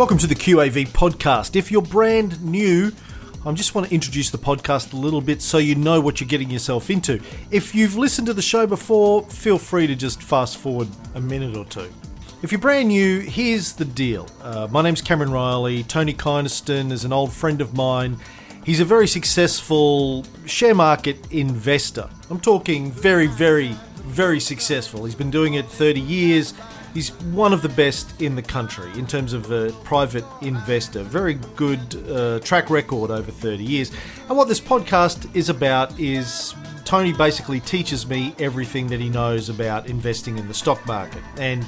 Welcome to the QAV podcast. If you're brand new, I just want to introduce the podcast a little bit so you know what you're getting yourself into. If you've listened to the show before, feel free to just fast forward a minute or two. If you're brand new, here's the deal. Uh, my name's Cameron Reilly. Tony Kynaston is an old friend of mine. He's a very successful share market investor. I'm talking very, very, very successful. He's been doing it 30 years. He's one of the best in the country in terms of a private investor. Very good uh, track record over 30 years. And what this podcast is about is Tony basically teaches me everything that he knows about investing in the stock market, and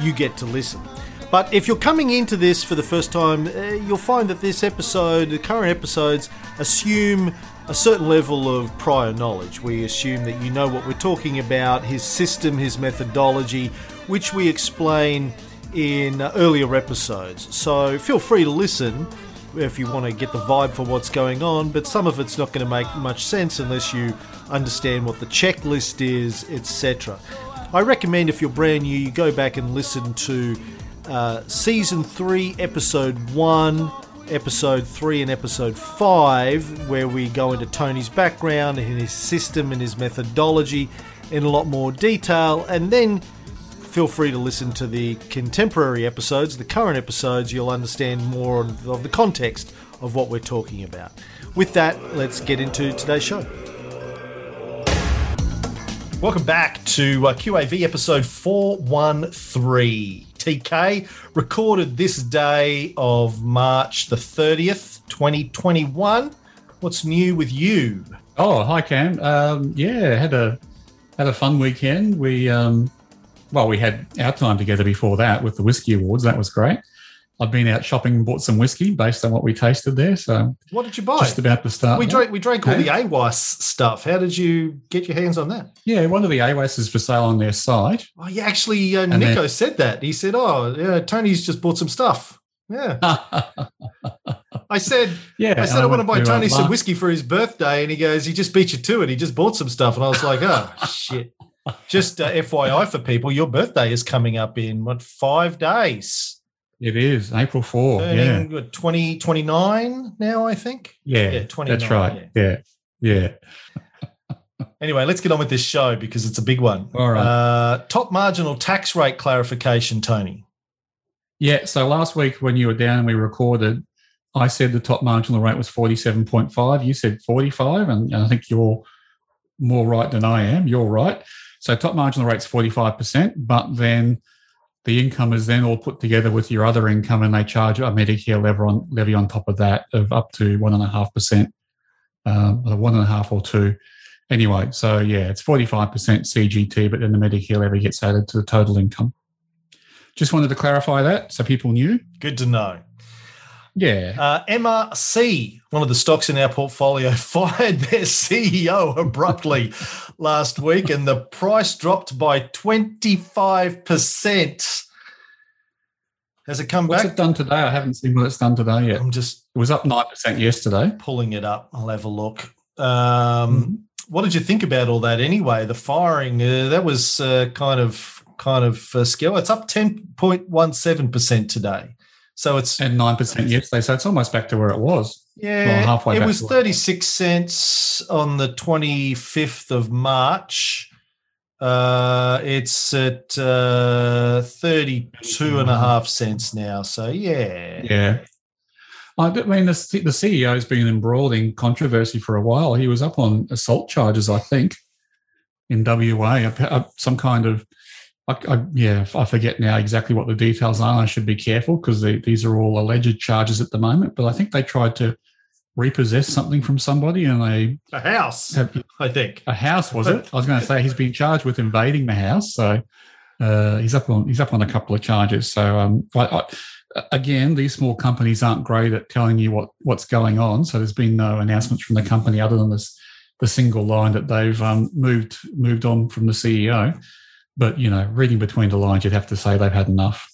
you get to listen. But if you're coming into this for the first time, uh, you'll find that this episode, the current episodes, assume a certain level of prior knowledge. We assume that you know what we're talking about, his system, his methodology, which we explain in uh, earlier episodes. So feel free to listen if you want to get the vibe for what's going on, but some of it's not going to make much sense unless you understand what the checklist is, etc. I recommend if you're brand new, you go back and listen to uh, season 3, episode 1, episode 3, and episode 5, where we go into Tony's background and his system and his methodology in a lot more detail, and then feel free to listen to the contemporary episodes, the current episodes, you'll understand more of the context of what we're talking about. With that, let's get into today's show. Welcome back to uh, QAV episode 413. TK recorded this day of March the 30th, 2021. What's new with you? Oh, hi Cam. Um, yeah, had a had a fun weekend. We um, well, we had our time together before that with the whiskey awards. That was great. I've been out shopping bought some whiskey based on what we tasted there. So, what did you buy? Just about to start. We drank. We drank all the AWAS stuff. How did you get your hands on that? Yeah, one of the AWAS is for sale on their site. Oh, yeah. Actually, uh, Nico said that. He said, "Oh, yeah, Tony's just bought some stuff." Yeah. I said, yeah, I said I, I want to buy Tony some whiskey for his birthday, and he goes, he just beat you to it. He just bought some stuff, and I was like, oh shit. Just uh, FYI for people, your birthday is coming up in what five days? It is April 4. Turning, yeah. 2029 now, I think. Yeah. Yeah, 29. That's right. Yeah. Yeah. yeah. anyway, let's get on with this show because it's a big one. All right. Uh, top marginal tax rate clarification, Tony. Yeah. So last week when you were down and we recorded, I said the top marginal rate was 47.5. You said 45. And, and I think you're more right than I am. You're right. So top marginal rate's 45%, but then the income is then all put together with your other income, and they charge a Medicare levy on, levy on top of that of up to one and a half percent, um, one and a half or two. Anyway, so yeah, it's forty five percent CGT, but then the Medicare levy gets added to the total income. Just wanted to clarify that so people knew. Good to know. Yeah. Uh, MRC, one of the stocks in our portfolio, fired their CEO abruptly last week, and the price dropped by 25%. Has it come What's back? What's it done today? I haven't seen what it's done today yet. I'm just. It was up 9% yesterday. Pulling it up. I'll have a look. Um, mm-hmm. What did you think about all that anyway? The firing, uh, that was uh, kind of kind of uh, scale. It's up 10.17% today. So it's and nine percent yesterday. So it's almost back to where it was. Yeah, well, halfway. It was thirty six cents on the twenty fifth of March. Uh, it's at uh, 32 and a half cents now. So yeah, yeah. I mean, the, the CEO has been embroiled in controversy for a while. He was up on assault charges, I think, in WA, some kind of I, I, yeah, I forget now exactly what the details are. I should be careful because these are all alleged charges at the moment. But I think they tried to repossess something from somebody, and they a house. Have, I think a house was it? I was going to say he's been charged with invading the house, so uh, he's up on he's up on a couple of charges. So um, I, again, these small companies aren't great at telling you what what's going on. So there's been no announcements from the company other than this the single line that they've um, moved moved on from the CEO. But, you know, reading between the lines, you'd have to say they've had enough.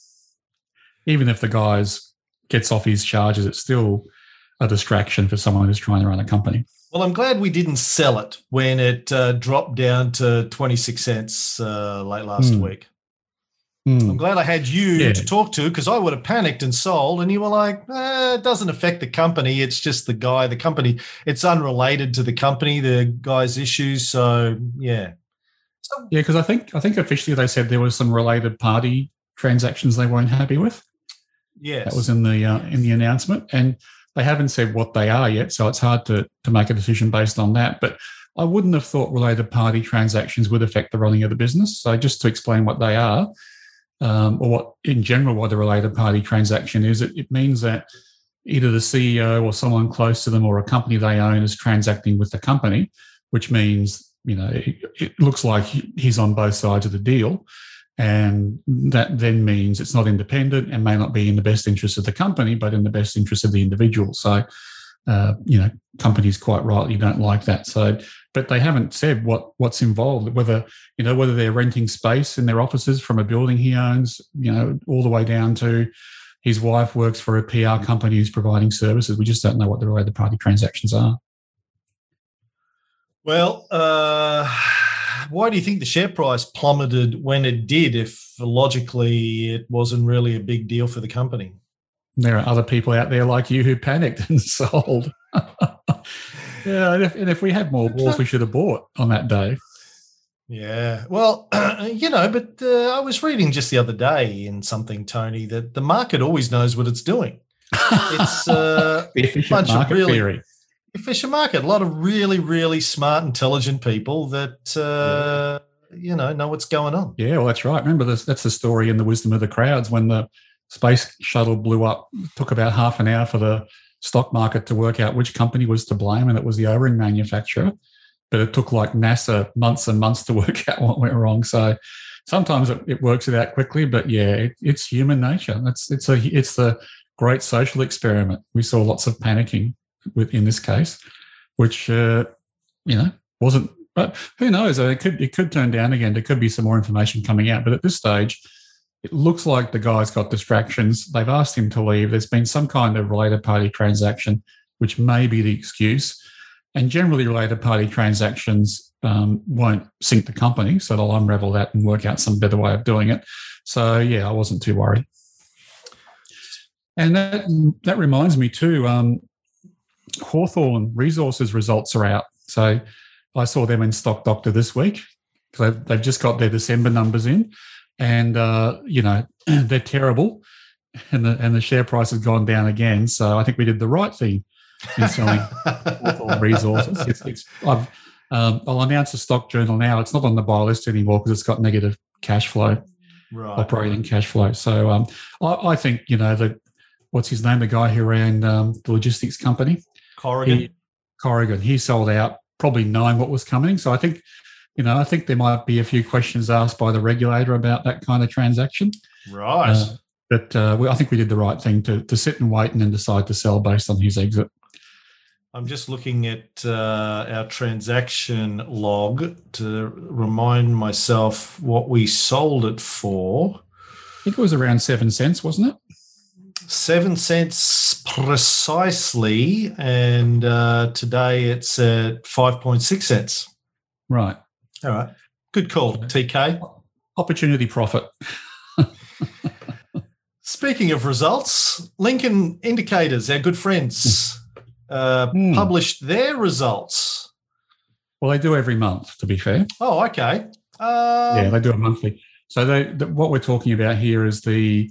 Even if the guy's gets off his charges, it's still a distraction for someone who's trying to run a company. Well, I'm glad we didn't sell it when it uh, dropped down to 26 cents uh, late last mm. week. Mm. I'm glad I had you yeah. to talk to because I would have panicked and sold. And you were like, eh, it doesn't affect the company. It's just the guy, the company. It's unrelated to the company, the guy's issues. So, yeah. So, yeah, because I think I think officially they said there was some related party transactions they weren't happy with. Yes, that was in the uh, in the announcement, and they haven't said what they are yet, so it's hard to to make a decision based on that. But I wouldn't have thought related party transactions would affect the running of the business. So just to explain what they are, um, or what in general what a related party transaction is, it, it means that either the CEO or someone close to them or a company they own is transacting with the company, which means you know it, it looks like he's on both sides of the deal. And that then means it's not independent and may not be in the best interest of the company, but in the best interest of the individual. So, uh, you know, companies quite rightly don't like that. So, but they haven't said what what's involved, whether you know whether they're renting space in their offices from a building he owns, you know, all the way down to his wife works for a PR company who's providing services. We just don't know what the related party transactions are. Well, uh, why do you think the share price plummeted when it did if logically it wasn't really a big deal for the company? There are other people out there like you who panicked and sold. yeah, and if, and if, we had more balls, we should have bought on that day. Yeah, well, you know, but uh, I was reading just the other day in something, Tony, that the market always knows what it's doing. It's uh, the efficient market really, theory efficient market. A lot of really, really smart, intelligent people that uh, yeah. you know know what's going on. Yeah, well, that's right. Remember, this, that's the story in the wisdom of the crowds when the space shuttle blew up. It took about half an hour for the stock market to work out which company was to blame, and it was the O-ring manufacturer. But it took like NASA months and months to work out what went wrong. So sometimes it, it works it out quickly, but yeah, it, it's human nature. It's it's a it's the great social experiment. We saw lots of panicking with in this case, which uh, you know wasn't. But who knows? It could it could turn down again. There could be some more information coming out. But at this stage, it looks like the guy's got distractions. They've asked him to leave. There's been some kind of related party transaction, which may be the excuse. And generally, related party transactions um, won't sink the company, so they'll unravel that and work out some better way of doing it. So yeah, I wasn't too worried. And that that reminds me too. Um, Hawthorn Resources results are out. So I saw them in Stock Doctor this week because they've, they've just got their December numbers in, and uh, you know they're terrible, and the and the share price has gone down again. So I think we did the right thing in selling Hawthorn Resources. It's, it's, I've, um, I'll announce a stock journal now. It's not on the buy list anymore because it's got negative cash flow, right. operating cash flow. So um, I, I, think you know the what's his name, the guy who ran um, the logistics company. Corrigan. He, Corrigan. He sold out, probably knowing what was coming. So I think, you know, I think there might be a few questions asked by the regulator about that kind of transaction. Right. Uh, but uh, we, I think we did the right thing to, to sit and wait and then decide to sell based on his exit. I'm just looking at uh, our transaction log to remind myself what we sold it for. I think it was around seven cents, wasn't it? Seven cents precisely, and uh, today it's at five point six cents. Right. All right. Good call, TK. Opportunity profit. Speaking of results, Lincoln Indicators, our good friends, uh, mm. published their results. Well, they do every month, to be fair. Oh, okay. Uh, yeah, they do it monthly. So they, the, what we're talking about here is the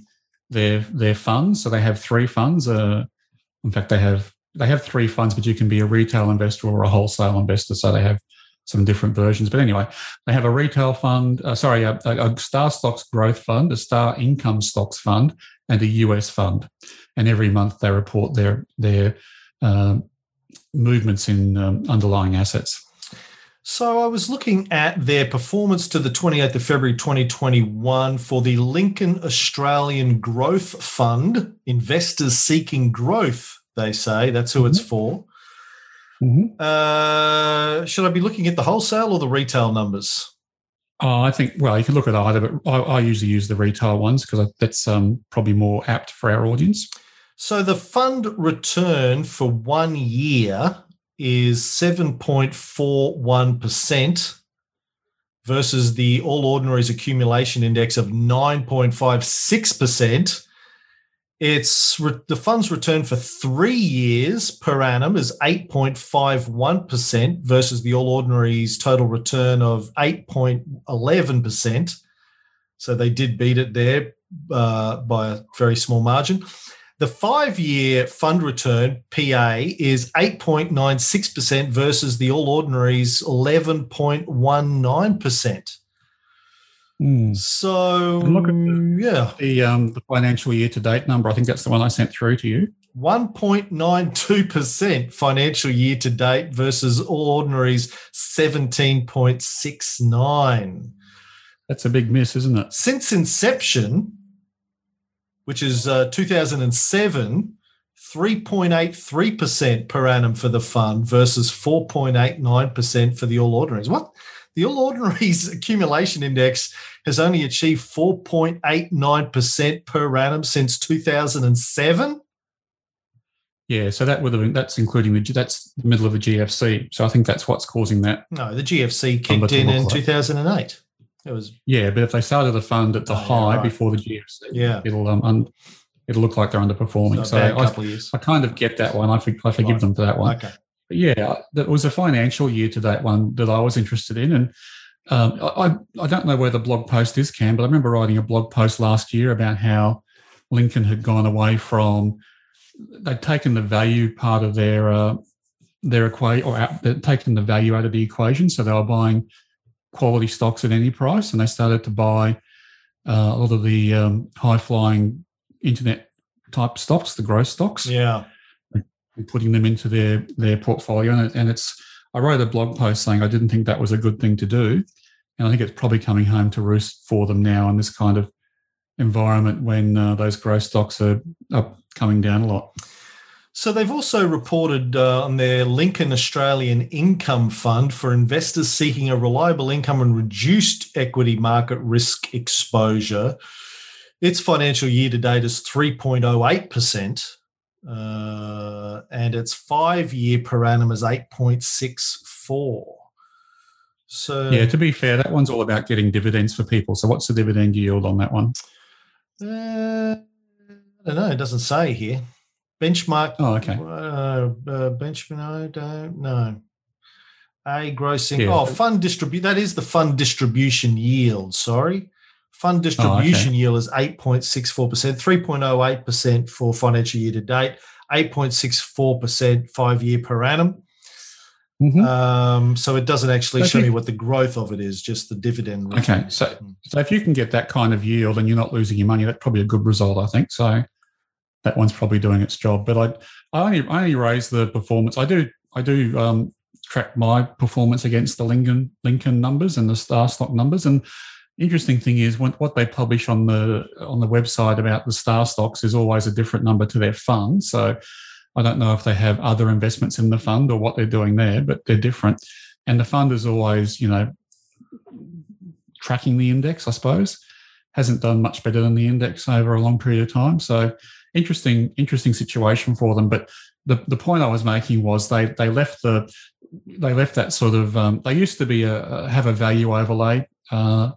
their their funds. So they have three funds. Uh, in fact, they have they have three funds, but you can be a retail investor or a wholesale investor. So they have some different versions. But anyway, they have a retail fund. Uh, sorry, a, a, Star Stocks Growth Fund, a Star Income Stocks Fund, and a US fund. And every month they report their their uh, movements in um, underlying assets. So I was looking at their performance to the 28th of February 2021 for the Lincoln Australian Growth Fund, investors seeking growth, they say. That's who mm-hmm. it's for. Mm-hmm. Uh, should I be looking at the wholesale or the retail numbers? Oh, I think, well, you can look at either, but I, I usually use the retail ones because that's um, probably more apt for our audience. So the fund return for one year is 7.41%. versus the All Ordinaries Accumulation Index of 9.56%. It's re- the fund's return for three years per annum is 8.51% versus the All Ordinaries total return of 8.11%. So they did beat it there uh, by a very small margin. The five year fund return, PA, is 8.96% versus the All Ordinaries 11.19%. Mm. So, look at the- yeah, The um, the financial year to date number, I think that's the one I sent through to you. 1.92% financial year to date versus All Ordinaries 17.69. That's a big miss, isn't it? Since inception, which is uh, 2007, 3.83% per annum for the fund versus 4.89% for the All Ordinaries. What? The All Ordinaries accumulation index has only achieved 4.89% per annum since 2007. Yeah, so that would have been that's including the that's the middle of the GFC. So I think that's what's causing that. No, the GFC kicked in in like. 2008. It was, Yeah, but if they started the fund at the Oh, yeah, high right. before the GFC, yeah, it'll um un, it'll look like they're underperforming. a So I, couple of years. I kind of get that one. I, for, I forgive Right. them for that one. Okay. But yeah, that was a financial year to that one that I was interested in, and um, I I don't know where the blog post is, Cam, but I remember writing a blog post last year about how Lincoln had gone away from they'd taken the value part of their uh, their equation or out, they'd taken the value out of the equation, so they were buying quality stocks at any price, and they started to buy uh, a lot of the um, high flying internet type stocks, the growth stocks Yeah. and putting them into their their portfolio. And, it, and it's I wrote a blog post saying I didn't think that was a good thing to do, and I think it's probably coming home to roost for them now in this kind of environment when uh, those growth stocks are, are coming down a lot. So they've also reported uh, on their Lincoln Australian Income Fund for investors seeking a reliable income and reduced equity market risk exposure. Its financial year to date is 3.08%, uh, and its five year per annum is 8.64. So, Yeah, to be fair, that one's all about getting dividends for people. So what's the dividend yield on that one? uh, I don't know, it doesn't say here. Benchmark Oh, okay. Uh, uh, benchmark, I don't know. A grossing. Yeah. Oh, fund distribute. That is the fund distribution yield. Sorry, fund distribution yield is eight point six four percent, three point oh eight percent for financial year to date, eight point six four percent five year per annum. Mhm. Um, so it doesn't actually So show if me what the growth of it is, just the dividend. Okay, so so if you can get that kind of yield and you're not losing your money, that's probably a good result, I think. So that one's probably doing its job. But I, I only I only raise the performance. I do I do um, track my performance against the Lincoln Lincoln numbers and the Star Stock numbers. And interesting thing is when, what they publish on the on the website about the Star stocks is always a different number to their fund. So I don't know if they have other investments in the fund or what they're doing there, but they're different. And the fund is always, you know, tracking the index, I suppose. Hasn't done much better than the index over a long period of time. So interesting, interesting situation for them. But the, the point I was making was they they left the they left that sort of um, they used to be a, have a value overlay, uh,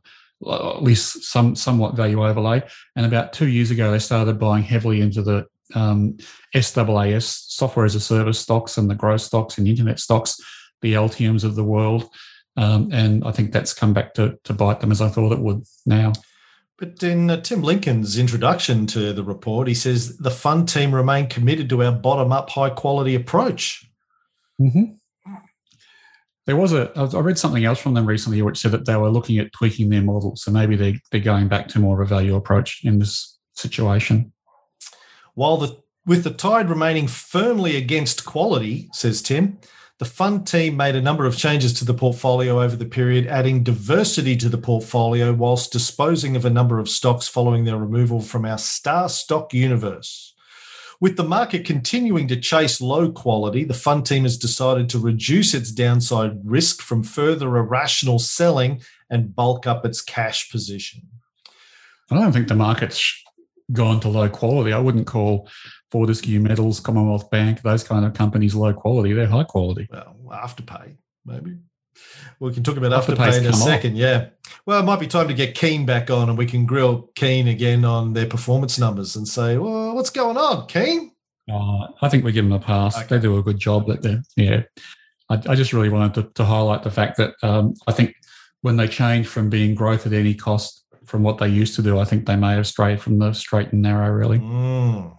at least some somewhat value overlay. And about two years ago, they started buying heavily into the um, SaaS software as a service stocks and the growth stocks and internet stocks, the LTM's of the world. Um, and I think that's come back to, to bite them as I thought it would now. But in uh, Tim Lincoln's introduction to the report, he says the fund team remain committed to our bottom up, high quality approach. Mm-hmm. There was a, I read something else from them recently which said that they were looking at tweaking their model. So maybe they, they're going back to more of a value approach in this situation. While the with the tide remaining firmly against quality, says Tim, the fund team made a number of changes to the portfolio over the period, adding diversity to the portfolio whilst disposing of a number of stocks following their removal from our star stock universe. With the market continuing to chase low quality, the fund team has decided to reduce its downside risk from further irrational selling and bulk up its cash position. I don't think the market's gone to low quality. I wouldn't call Fortescue Metals, Commonwealth Bank, those kind of companies low quality. They're high quality. Well, afterpay, maybe. we can talk about Afterpay's Afterpay in a come off. second. Yeah. Well, it might be time to get Keen back on and we can grill Keen again on their performance numbers and say, well, what's going on, Keen? Uh, I think we give them a pass. Okay. They do a good job. That they yeah. I, I just really wanted to, to highlight the fact that um, I think when they changed from being growth at any cost from what they used to do, I think they may have strayed from the straight and narrow. Really. Mm.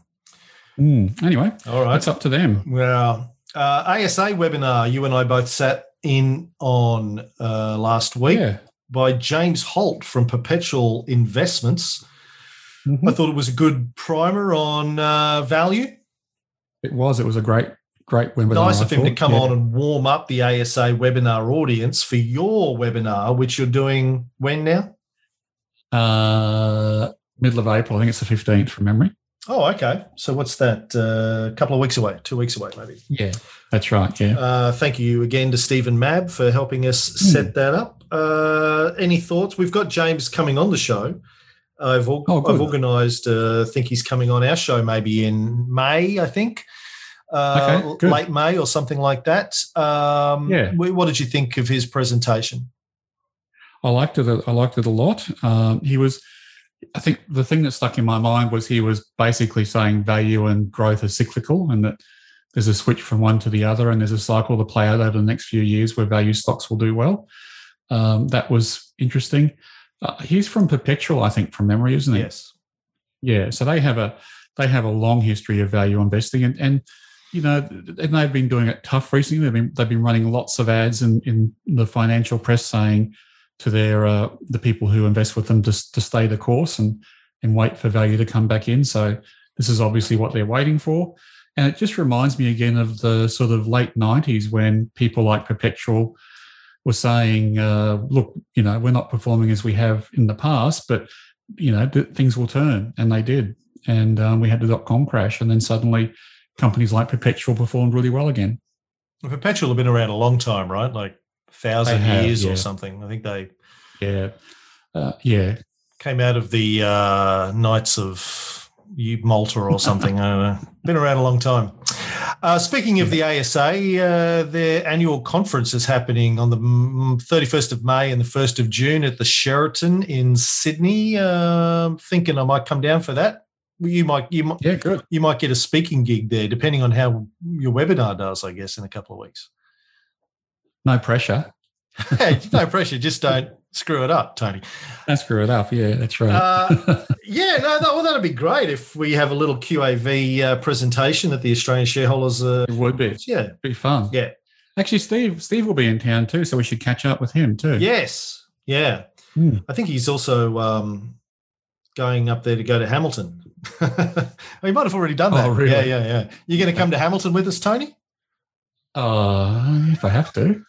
Mm. Anyway, All right. it's up to them. Well, uh, ASA webinar you and I both sat in on uh, last week Yeah. by James Holt from Perpetual Investments. Mhm. I thought it was a good primer on uh, value. It was. It was a great, great webinar. nice of him to come Yeah. on and warm up the ASA webinar audience for your webinar, which you're doing when now? Uh, middle of April. I think it's the fifteenth from memory. Oh, okay. So what's that? Uh, a couple of weeks away, two weeks away, maybe. Yeah, that's right. Yeah. Uh, thank you again to Stephen Mab for helping us Hmm. set that up. Uh, any thoughts? We've got James coming on the show. I've Oh. I've organised. Uh, I think he's coming on our show maybe in May. I think. Uh, Okay, late May or something like that. Um, Yeah. What did you think of his presentation? I liked it. I liked it a lot. Um, he was. I think the thing that stuck in my mind was he was basically saying value and growth are cyclical, and that there's a switch from one to the other, and there's a cycle to play out over the next few years where value stocks will do well. Um, that was interesting. Uh, he's from Perpetual, I think, from memory, isn't he? Yes. Yeah, so they have a they have a long history of value investing, and and you know, and they've been doing it tough recently. They've been they've been running lots of ads in in the financial press saying to their uh, the people who invest with them to to stay the course and and wait for value to come back in. So this is obviously what they're waiting for, and it just reminds me again of the sort of late '90s when people like Perpetual were saying, uh, "Look, you know, we're not performing as we have in the past, but you know, th- things will turn," and they did. And um, we had the dot com crash, and then suddenly companies like Perpetual performed really well again. Perpetual have been around a long time, right? Like thousand have, years yeah. or something. I think they Yeah, uh, yeah, came out of the uh, Knights of Malta or something. I don't know. Been around a long time. Uh, speaking of the ASA, uh, their annual conference is happening on the mm, 31st of May and the 1st of June at the Sheraton in Sydney. Um thinking I might come down for that. You might, you might, yeah. Good. you might get a speaking gig there, depending on how your webinar does. I guess in a couple of weeks. No pressure. hey, no pressure. Just don't screw it up, Tony. Don't screw it up. Yeah, that's right. Uh, Yeah, no, that, well, that'd be great if we have a little QAV uh, presentation that the Australian shareholders. Uh, it would be. yeah, be fun. yeah, Actually, Steve Steve will be in town too, so we should catch up with him too. yes, yeah. Hmm. I think he's also um, going up there to go to Hamilton. he might have already done that. Oh, really? Yeah, yeah, yeah. You're going to come to Hamilton with us, Tony? Uh, if I have to.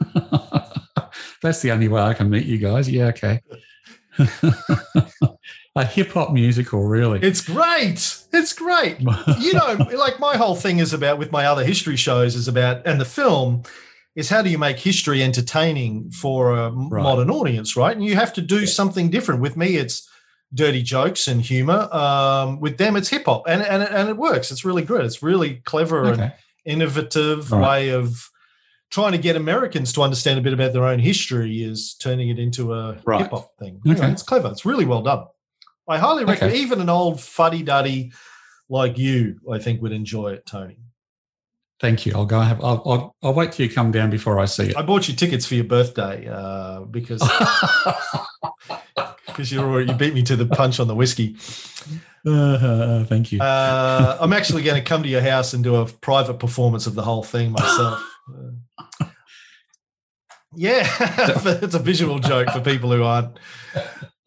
That's the only way I can meet you guys. Yeah, okay. a hip hop musical, really. It's great. It's great. you know, like my whole thing is about with my other history shows is about, and the film is how do you make history entertaining for a Right. modern audience, right? And you have to do something different. With me, it's dirty jokes and humor. Um, with them, it's hip hop, and and and it works. It's really good. It's really clever and innovative right. way of trying to get Americans to understand a bit about their own history is turning it into a Right. hip hop thing. Okay. it's clever. It's really well done. I highly recommend. Okay. Even an old fuddy duddy like you, I think, would enjoy it, Tony. Thank you. I'll go have. I'll, I'll, I'll wait till you come down before I see it. I bought you tickets for your birthday uh, because because you you beat me to the punch on the whiskey. Uh, thank you. Uh, I'm actually going to come to your house and do a private performance of the whole thing myself. Yeah, it's a visual joke for people who aren't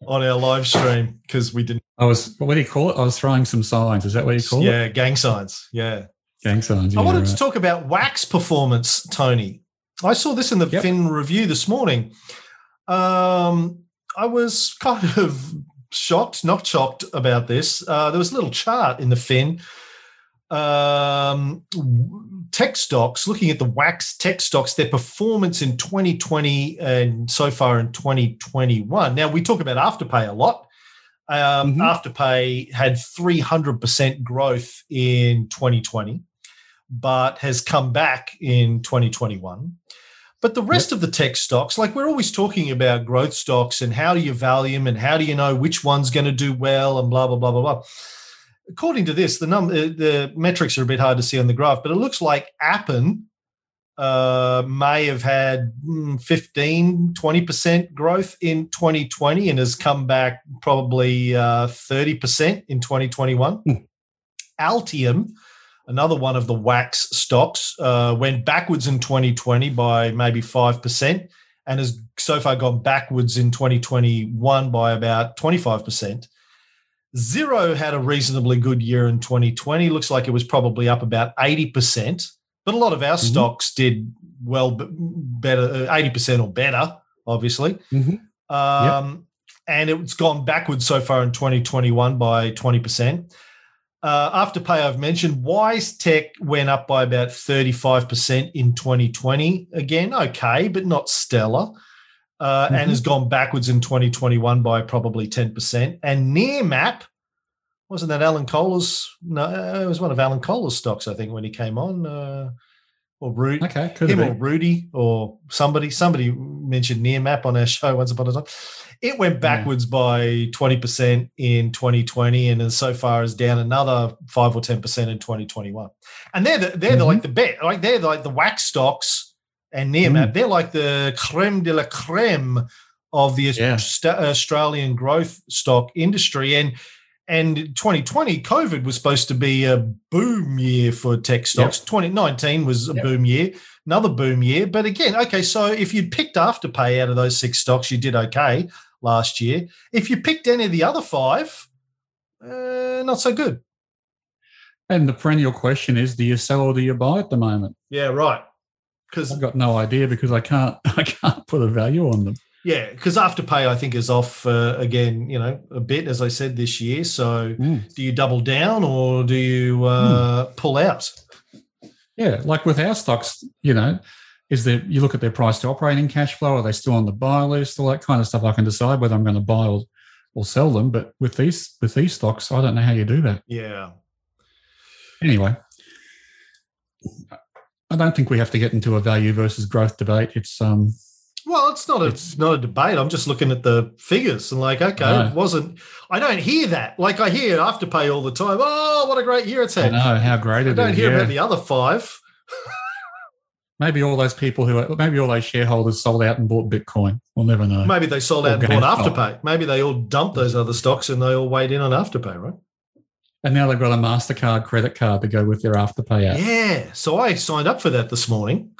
on our live stream because we didn't. I was. What do you call it? I was throwing some signs. Is that what you call it? Yeah, gang signs. Yeah. Gang signs. I yeah, wanted to talk about WAAAX performance, Tony. I saw this in the Yep. Fin review this morning. Um, I was kind of shocked, not shocked about this. Uh, there was a little chart in the Fin. Um, tech stocks, looking at the WAAAX tech stocks, their performance in 2020 and so far in 2021. Now, we talk about Afterpay a lot. Um, Mhm. Afterpay had 300% growth in 2020 but has come back in 2021. But the rest yep. of the tech stocks, like we're always talking about growth stocks and how do you value them and how do you know which one's going to do well and blah blah blah blah blah. According to this, the number the metrics are a bit hard to see on the graph, but it looks like Appen uh, may have had hmm, 15, 20% growth in 2020 and has come back probably uh, 30% in 2021. Mm. Altium, another one of the WAAAX stocks, uh, went backwards in 2020 by maybe 5% and has so far gone backwards in 2021 by about 25%. Xero had a reasonably good year in 2020. Looks like it was probably up about 80%. But a lot of our mm-hmm. stocks did well, better, uh, eighty percent or better, obviously. Mm-hmm. Um, yep. And it's gone backwards so far in 2021 by 20%. Uh, Afterpay, I've mentioned. WiseTech went up by about 35% in 2020. Again, okay, but not stellar. Uh, mm-hmm. And has gone backwards in 2021 by probably 10%. And Nearmap, wasn't that Alan Kohler's? No, it was one of Alan Kohler's stocks, I think, when he came on. Uh, or Rudy, okay, could him or Rudy or somebody. Somebody mentioned Nearmap on our show once upon a time. It went backwards yeah. by twenty percent in 2020, and as so far as down another five or ten percent in 2021. And they're the, they're mm-hmm. the, like the bet, like they're the, like the WAAAX stocks and Nearmap. Mm. They're like the creme de la creme of the yeah. Australian growth stock industry, and and 2020, COVID was supposed to be a boom year for tech stocks. Yep. 2019 was a yep. boom year, another boom year. But again, okay, so if you'd picked Afterpay out of those six stocks, you did okay last year. If you picked any of the other five, uh, not so good. And the perennial question is: Do you sell or do you buy at the moment? Yeah, right. Because I've got no idea because I can't I can't put a value on them. Yeah, because Afterpay, I think, is off uh, again, you know, a bit, as I said, this year. So mm. do you double down or do you uh, mm. pull out? Yeah, like with our stocks, you know, is that you look at their price to operating cash flow, are they still on the buy list, all that kind of stuff. I can decide whether I'm going to buy or, or sell them. But with these with these stocks, I don't know how you do that. Yeah. Anyway, I don't think we have to get into a value versus growth debate. It's um well, it's not a it's, not a debate. I'm just looking at the figures and like, okay, no. it wasn't. I don't hear that. Like I hear Afterpay all the time. Oh, what a great year it's had. I know how great it I don't hear yeah. about the other five. maybe all those people who, maybe all those shareholders sold out and bought Bitcoin. We'll never know. Maybe they sold out and bought Afterpay. Maybe they all dumped those other stocks and they all weighed in on Afterpay, right? And now they've got a Mastercard credit card to go with their Afterpay app. Yeah. So I signed up for that this morning.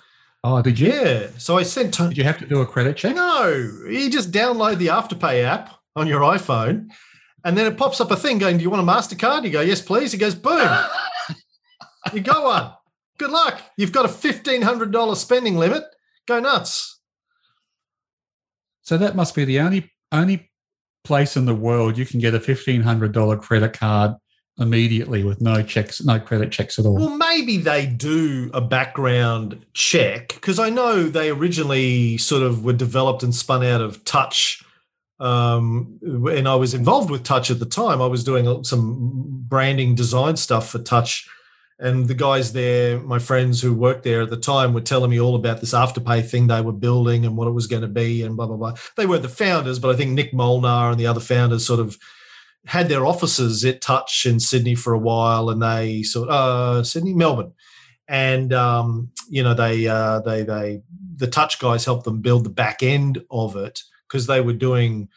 Oh, did you? Yeah. So I sent. Did you have to do a credit check? No. You just download the Afterpay app on your iPhone, and then it pops up a thing going, "Do you want a Mastercard?" You go, "Yes, please." It goes, "Boom." you got one. Good luck. You've got a fifteen hundred dollar spending limit. Go nuts. So that must be the only only place in the world you can get a fifteen hundred dollar credit card immediately with no checks, no credit checks at all. Well, maybe they do a background check because I know they originally sort of were developed and spun out of Touch. Um, and I was involved with Touch at the time. I was doing some branding design stuff for Touch. And the guys there, my friends who worked there at the time, were telling me all about this afterpay thing they were building and what it was going to be and blah, blah, blah. They were the founders, but I think Nick Molnar and the other founders sort of had their offices at Touch in Sydney for a while, and they sort uh, Sydney, Melbourne, and um, you know they uh, they they the Touch guys helped them build the back end of it because they were doing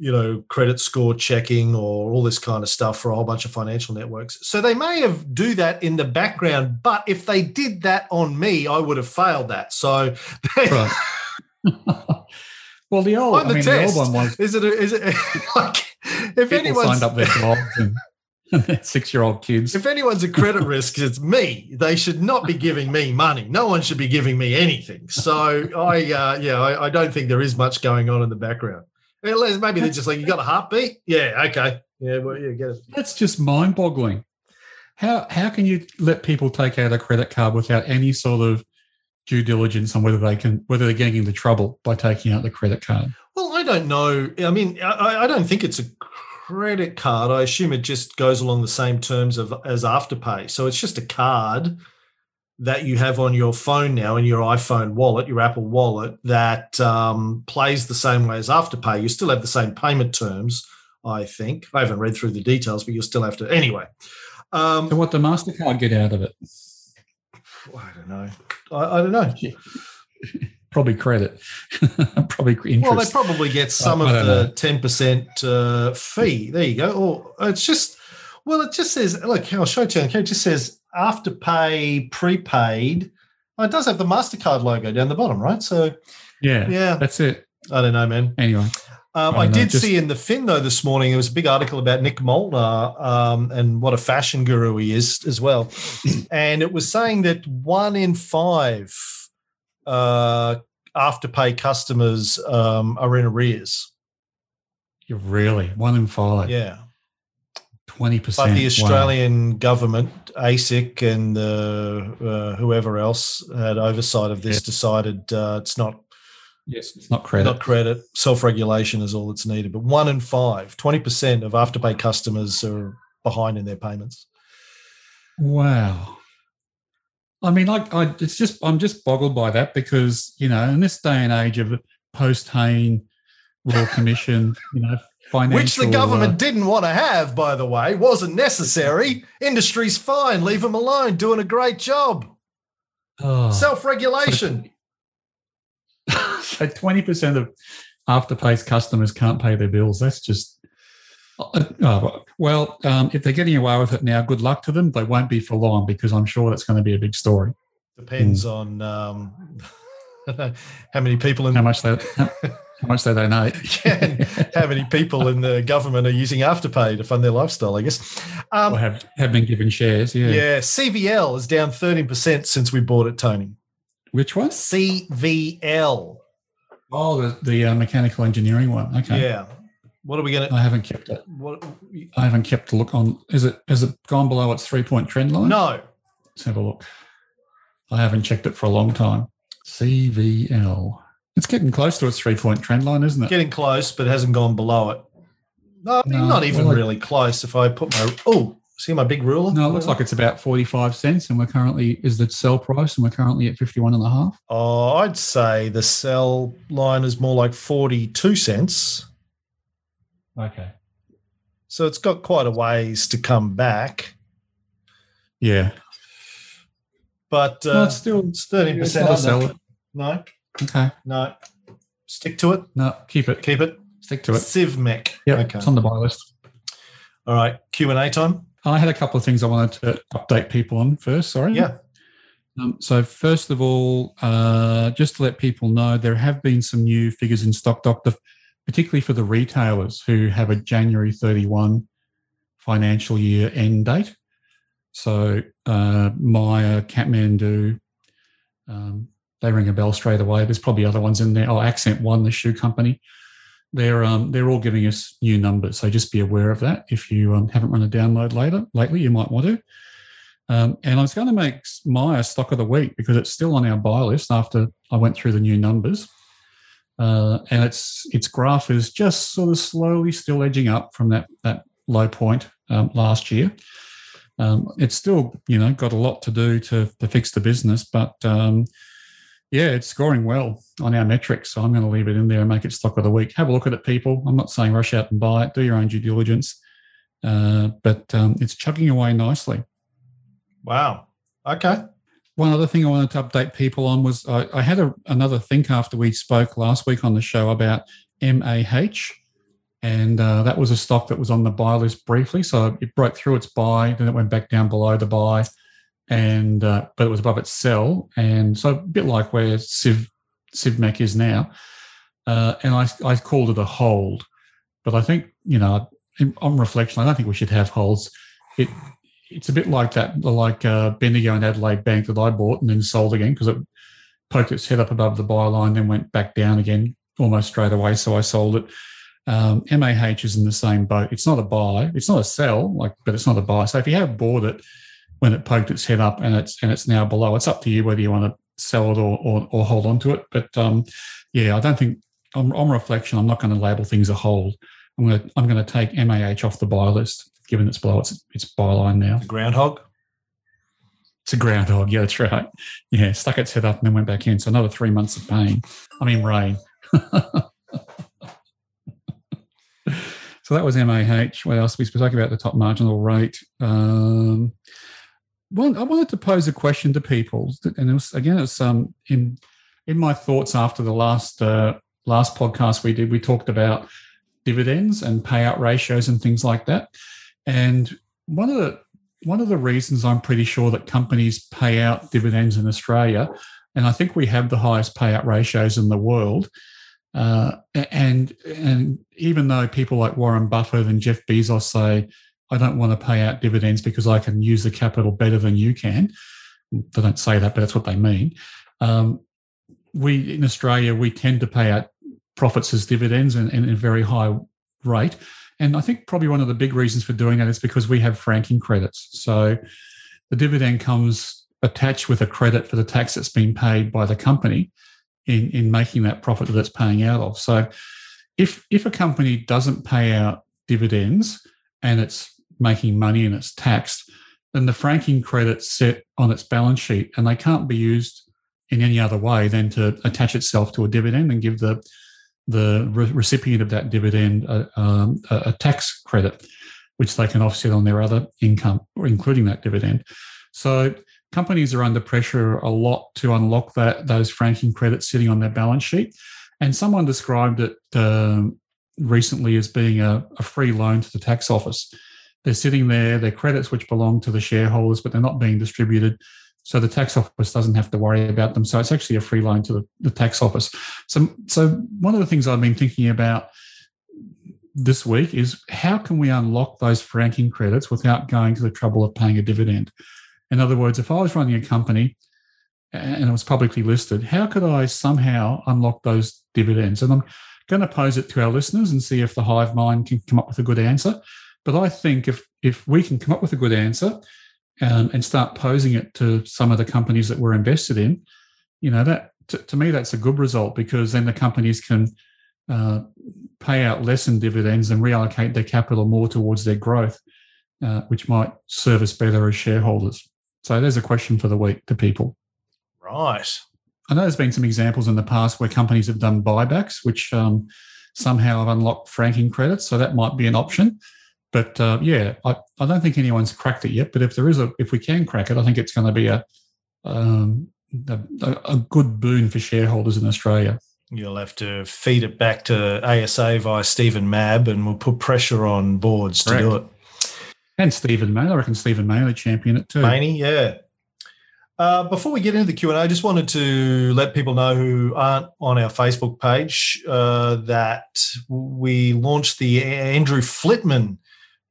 you know credit score checking or all this kind of stuff for a whole bunch of financial networks. So they may have do that in the background but if they did that on me i would have failed that. So right. well the old I mean, the old one was is it a, is it like if anyone signed up their and, six-year-old kids, if anyone's a credit risk, it's me. They should not be giving me money. No one should be giving me anything. So I, uh, yeah, I, I don't think there is much going on in the background. Maybe they're just like, you got a heartbeat? Yeah, okay. Yeah, well, yeah, get it. That's just mind boggling. How how can you let people take out a credit card without any sort of due diligence on whether they can whether they're getting into trouble by taking out the credit card? Well, I don't know. I mean, I, I don't think it's a credit card. I assume it just goes along the same terms of as Afterpay. So it's just a card that you have on your phone now in your iPhone wallet, your Apple wallet, that um, plays the same way as Afterpay. You still have the same payment terms, I think. I haven't read through the details, but you'll still have to. Anyway. Um, so, what the MasterCard get out of it? I don't know. I, I don't know. probably credit, probably interest. Well, they probably get some of the ten percent uh, fee. There you go. Or it's just well, it just says look. I'll show it to you. Okay, It just says afterpay prepaid. Oh, it does have the Mastercard logo down the bottom, right? So yeah, yeah, that's it. I don't know, man. Anyway. Um, I, I did just, see in the Fin though this morning. There was a big article about Nick Molnar um, and what a fashion guru he is as well, and it was saying that one in five uh, afterpay customers um, are in arrears. You're really one in five. Yeah. 20%. But the Australian wow. government, ASIC, and uh, uh, whoever else had oversight of this decided uh, it's not. Yes, it's not credit. Not credit. Self regulation is all that's needed. But one in five, 20% of Afterpay customers are behind in their payments. Wow. I mean, like, I, it's just, I'm just boggled by that because, you know, in this day and age of post Hayne Royal Commission, you know, which the government uh, didn't want to have, by the way, wasn't necessary. Industry's fine, leave them alone, doing a great job. Oh, Self-regulation. So twenty percent of Afterpay's customers can't pay their bills. That's just oh, well, um, if they're getting away with it now, good luck to them. They won't be for long because I'm sure that's going to be a big story. Depends mm. on um, how many people in how much they how much they donate. yeah, how many people in the government are using Afterpay to fund their lifestyle, I guess. Um, or have, have been given shares, yeah. Yeah, CVL is down 13% since we bought it, Tony. Which one? CVL. Oh, the, the uh, mechanical engineering one. Okay. Yeah. What are we going to? I haven't kept it. What? I haven't kept a look on. Is it? Has it gone below its three point trend line? No. Let's have a look. I haven't checked it for a long time. CVL. It's getting close to its three point trend line, isn't it? Getting close, but it hasn't gone below it. No, no not even well, really close. If I put my oh, see my big ruler. No, it looks like it's about forty five cents, and we're currently is the sell price, and we're currently at fifty one and a half. Oh, I'd say the sell line is more like forty two cents. Okay. So it's got quite a ways to come back. Yeah. But uh, no, it's still it's thirty percent. Sell it. No. Okay. No. Stick to it. No, keep it. Keep it. Stick to it. CivMec. Yeah, okay. it's on the buy list. All right. Q and A time. I had a couple of things I wanted to update people on first. Sorry. Yeah. Um, so first of all, uh, just to let people know, there have been some new figures in Stock Doctor, particularly for the retailers who have a January 31 financial year end date. So uh, Myer, Kathmandu, um, they ring a bell straight away. There's probably other ones in there. Oh, Accent One, the shoe company. They're um, they're all giving us new numbers, so just be aware of that. If you um, haven't run a download later lately, you might want to. Um, and I was going to make Myer stock of the week because it's still on our buy list after I went through the new numbers. Uh, and its its graph is just sort of slowly still edging up from that that low point um, last year. Um, it's still you know got a lot to do to, to fix the business, but um, yeah, it's scoring well on our metrics. So I'm going to leave it in there and make it stock of the week. Have a look at it, people. I'm not saying rush out and buy it. Do your own due diligence. Uh, but um, it's chugging away nicely. Wow. Okay. One other thing I wanted to update people on was I, I had a, another think after we spoke last week on the show about MAH. And uh, that was a stock that was on the buy list briefly. So it broke through its buy, then it went back down below the buy and uh, but it was above its sell, and so a bit like where Civ CivMec is now. Uh, and I, I called it a hold, but I think you know on reflection, I don't think we should have holds. It it's a bit like that, like uh, Bendigo and Adelaide Bank that I bought and then sold again because it poked its head up above the buy line, then went back down again almost straight away. So I sold it. Um, MAH is in the same boat. It's not a buy, it's not a sell, like, but it's not a buy. So if you have bought it when it poked its head up and it's and it's now below. It's up to you whether you want to sell it or or, or hold on to it. But um, yeah, I don't think on, on reflection, I'm not going to label things a hold. I'm going to I'm going to take MAH off the buy list, given it's below its its buy line now. The groundhog. It's a groundhog. Yeah, that's right. Yeah, stuck its head up and then went back in. So another three months of pain. I mean, rain. so that was MAH. What else? We spoke about the top marginal rate. Um, well, I wanted to pose a question to people, and it was again, it was um, in in my thoughts after the last uh, last podcast we did. We talked about dividends and payout ratios and things like that. And one of the one of the reasons I'm pretty sure that companies pay out dividends in Australia, and I think we have the highest payout ratios in the world. Uh, and and even though people like Warren Buffett and Jeff Bezos say, I don't want to pay out dividends because I can use the capital better than you can. They don't say that, but that's what they mean. Um, we in Australia we tend to pay out profits as dividends and, and a very high rate. And I think probably one of the big reasons for doing that is because we have franking credits. So the dividend comes attached with a credit for the tax that's been paid by the company in, in making that profit that it's paying out of. So if if a company doesn't pay out dividends and it's making money and it's taxed, then the franking credits sit on its balance sheet and they can't be used in any other way than to attach itself to a dividend and give the the re- recipient of that dividend a, um, a, tax credit, which they can offset on their other income, including that dividend. So companies are under pressure a lot to unlock that those franking credits sitting on their balance sheet. And someone described it um, recently as being a, a free loan to the tax office. They're sitting there, they're credits which belong to the shareholders, but they're not being distributed so the tax office doesn't have to worry about them. So it's actually a free loan to the, the tax office. So, so one of the things I've been thinking about this week is how can we unlock those franking credits without going to the trouble of paying a dividend? In other words, if I was running a company and it was publicly listed, how could I somehow unlock those dividends? And I'm going to pose it to our listeners and see if the hive mind can come up with a good answer. But I think if if we can come up with a good answer, um, and start posing it to some of the companies that we're invested in, you know, that to, to me, that's a good result because then the companies can uh, pay out less in dividends and reallocate their capital more towards their growth, uh, which might serve us better as shareholders. So there's a question for the week to people. Right. I know there's been some examples in the past where companies have done buybacks, which um, somehow have unlocked franking credits. So that might be an option. But uh, yeah, I, I don't think anyone's cracked it yet. But if there is a, if we can crack it, I think it's going to be a, um, a, a good boon for shareholders in Australia. You'll have to feed it back to ASA via Stephen Mayne, and we'll put pressure on boards Correct. to do it. And Stephen May, I reckon Stephen May will champion it too. Mayne, yeah. Uh, before we get into the Q and A, I just wanted to let people know who aren't on our Facebook page uh, that we launched the Andrew Flitman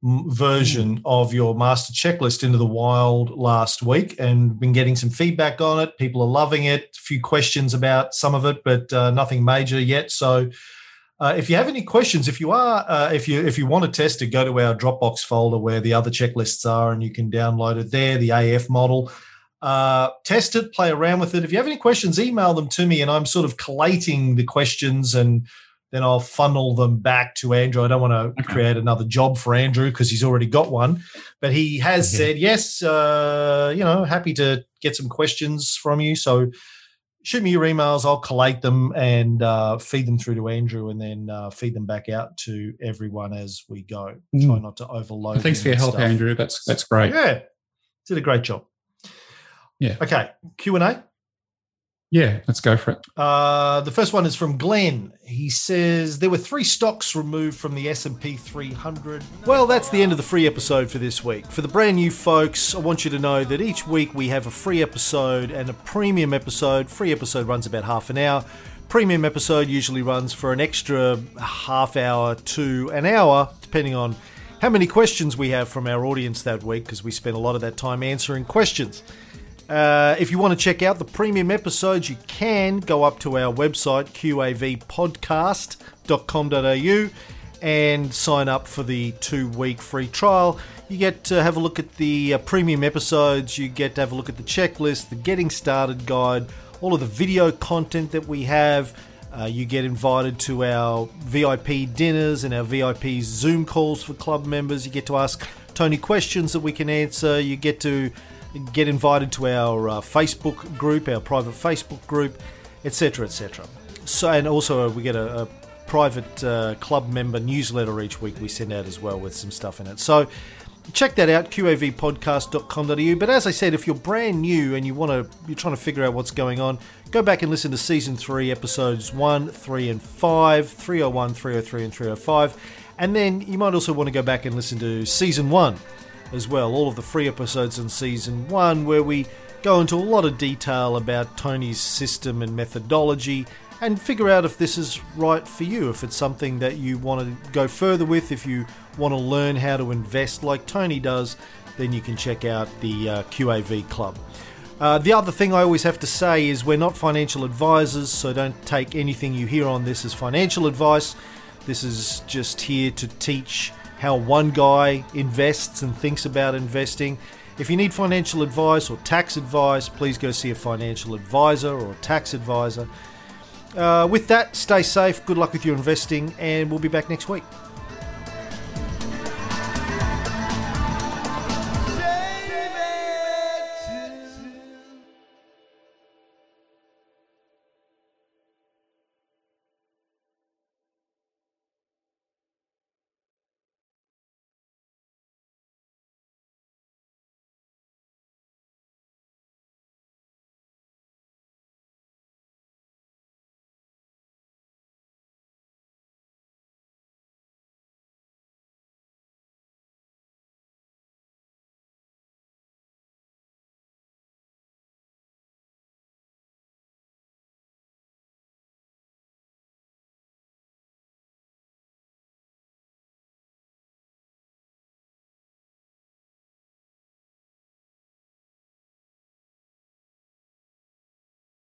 version mm. of your master checklist into the wild last week and been getting some feedback on it. People are loving it. A few questions about some of it, but uh, nothing major yet. So, uh, if you have any questions, if you are, uh, if you if you want to test it, go to our Dropbox folder where the other checklists are, and you can download it there. The AF model. Uh, test it, play around with it. If you have any questions, email them to me, and I'm sort of collating the questions and then I'll funnel them back to Andrew. I don't want to okay. create another job for Andrew because he's already got one. But he has said, yes, uh, you know, happy to get some questions from you. So shoot me your emails. I'll collate them and uh, feed them through to Andrew and then uh, feed them back out to everyone as we go. Mm. Try not to overload. Thanks for your help, stuff. Andrew. That's that's great. Yeah, did a great job. Yeah. Okay. Q and A. Yeah, let's go for it. Uh, the first one is from Glenn. He says there were three stocks removed from the S&P 300. Well, that's the end of the free episode for this week. For the brand new folks, I want you to know that each week we have a free episode and a premium episode. Free episode runs about half an hour. Premium episode usually runs for an extra half hour to an hour, depending on how many questions we have from our audience that week, because we spend a lot of that time answering questions. Uh, if you want to check out the premium episodes, you can go up to our website, qavpodcast.com.au, and sign up for the two week free trial. You get to have a look at the uh, premium episodes, you get to have a look at the checklist, the getting started guide, all of the video content that we have. Uh, you get invited to our VIP dinners and our VIP Zoom calls for club members. You get to ask Tony questions that we can answer. You get to get invited to our uh, Facebook group, our private Facebook group, etc., etc. So, and also uh, we get a, a private uh, club member newsletter each week we send out as well with some stuff in it. So check that out qavpodcast.com.au but as i said if you're brand new and you want to you're trying to figure out what's going on go back and listen to season 3 episodes 1 3 and 5 301 303 and 305 and then you might also want to go back and listen to season 1 as well all of the free episodes in season 1 where we go into a lot of detail about tony's system and methodology and figure out if this is right for you, if it's something that you want to go further with, if you want to learn how to invest like Tony does, then you can check out the uh, QAV Club. Uh, the other thing I always have to say is we're not financial advisors, so don't take anything you hear on this as financial advice. This is just here to teach how one guy invests and thinks about investing. If you need financial advice or tax advice, please go see a financial advisor or tax advisor. Uh, with that, stay safe, good luck with your investing, and we'll be back next week.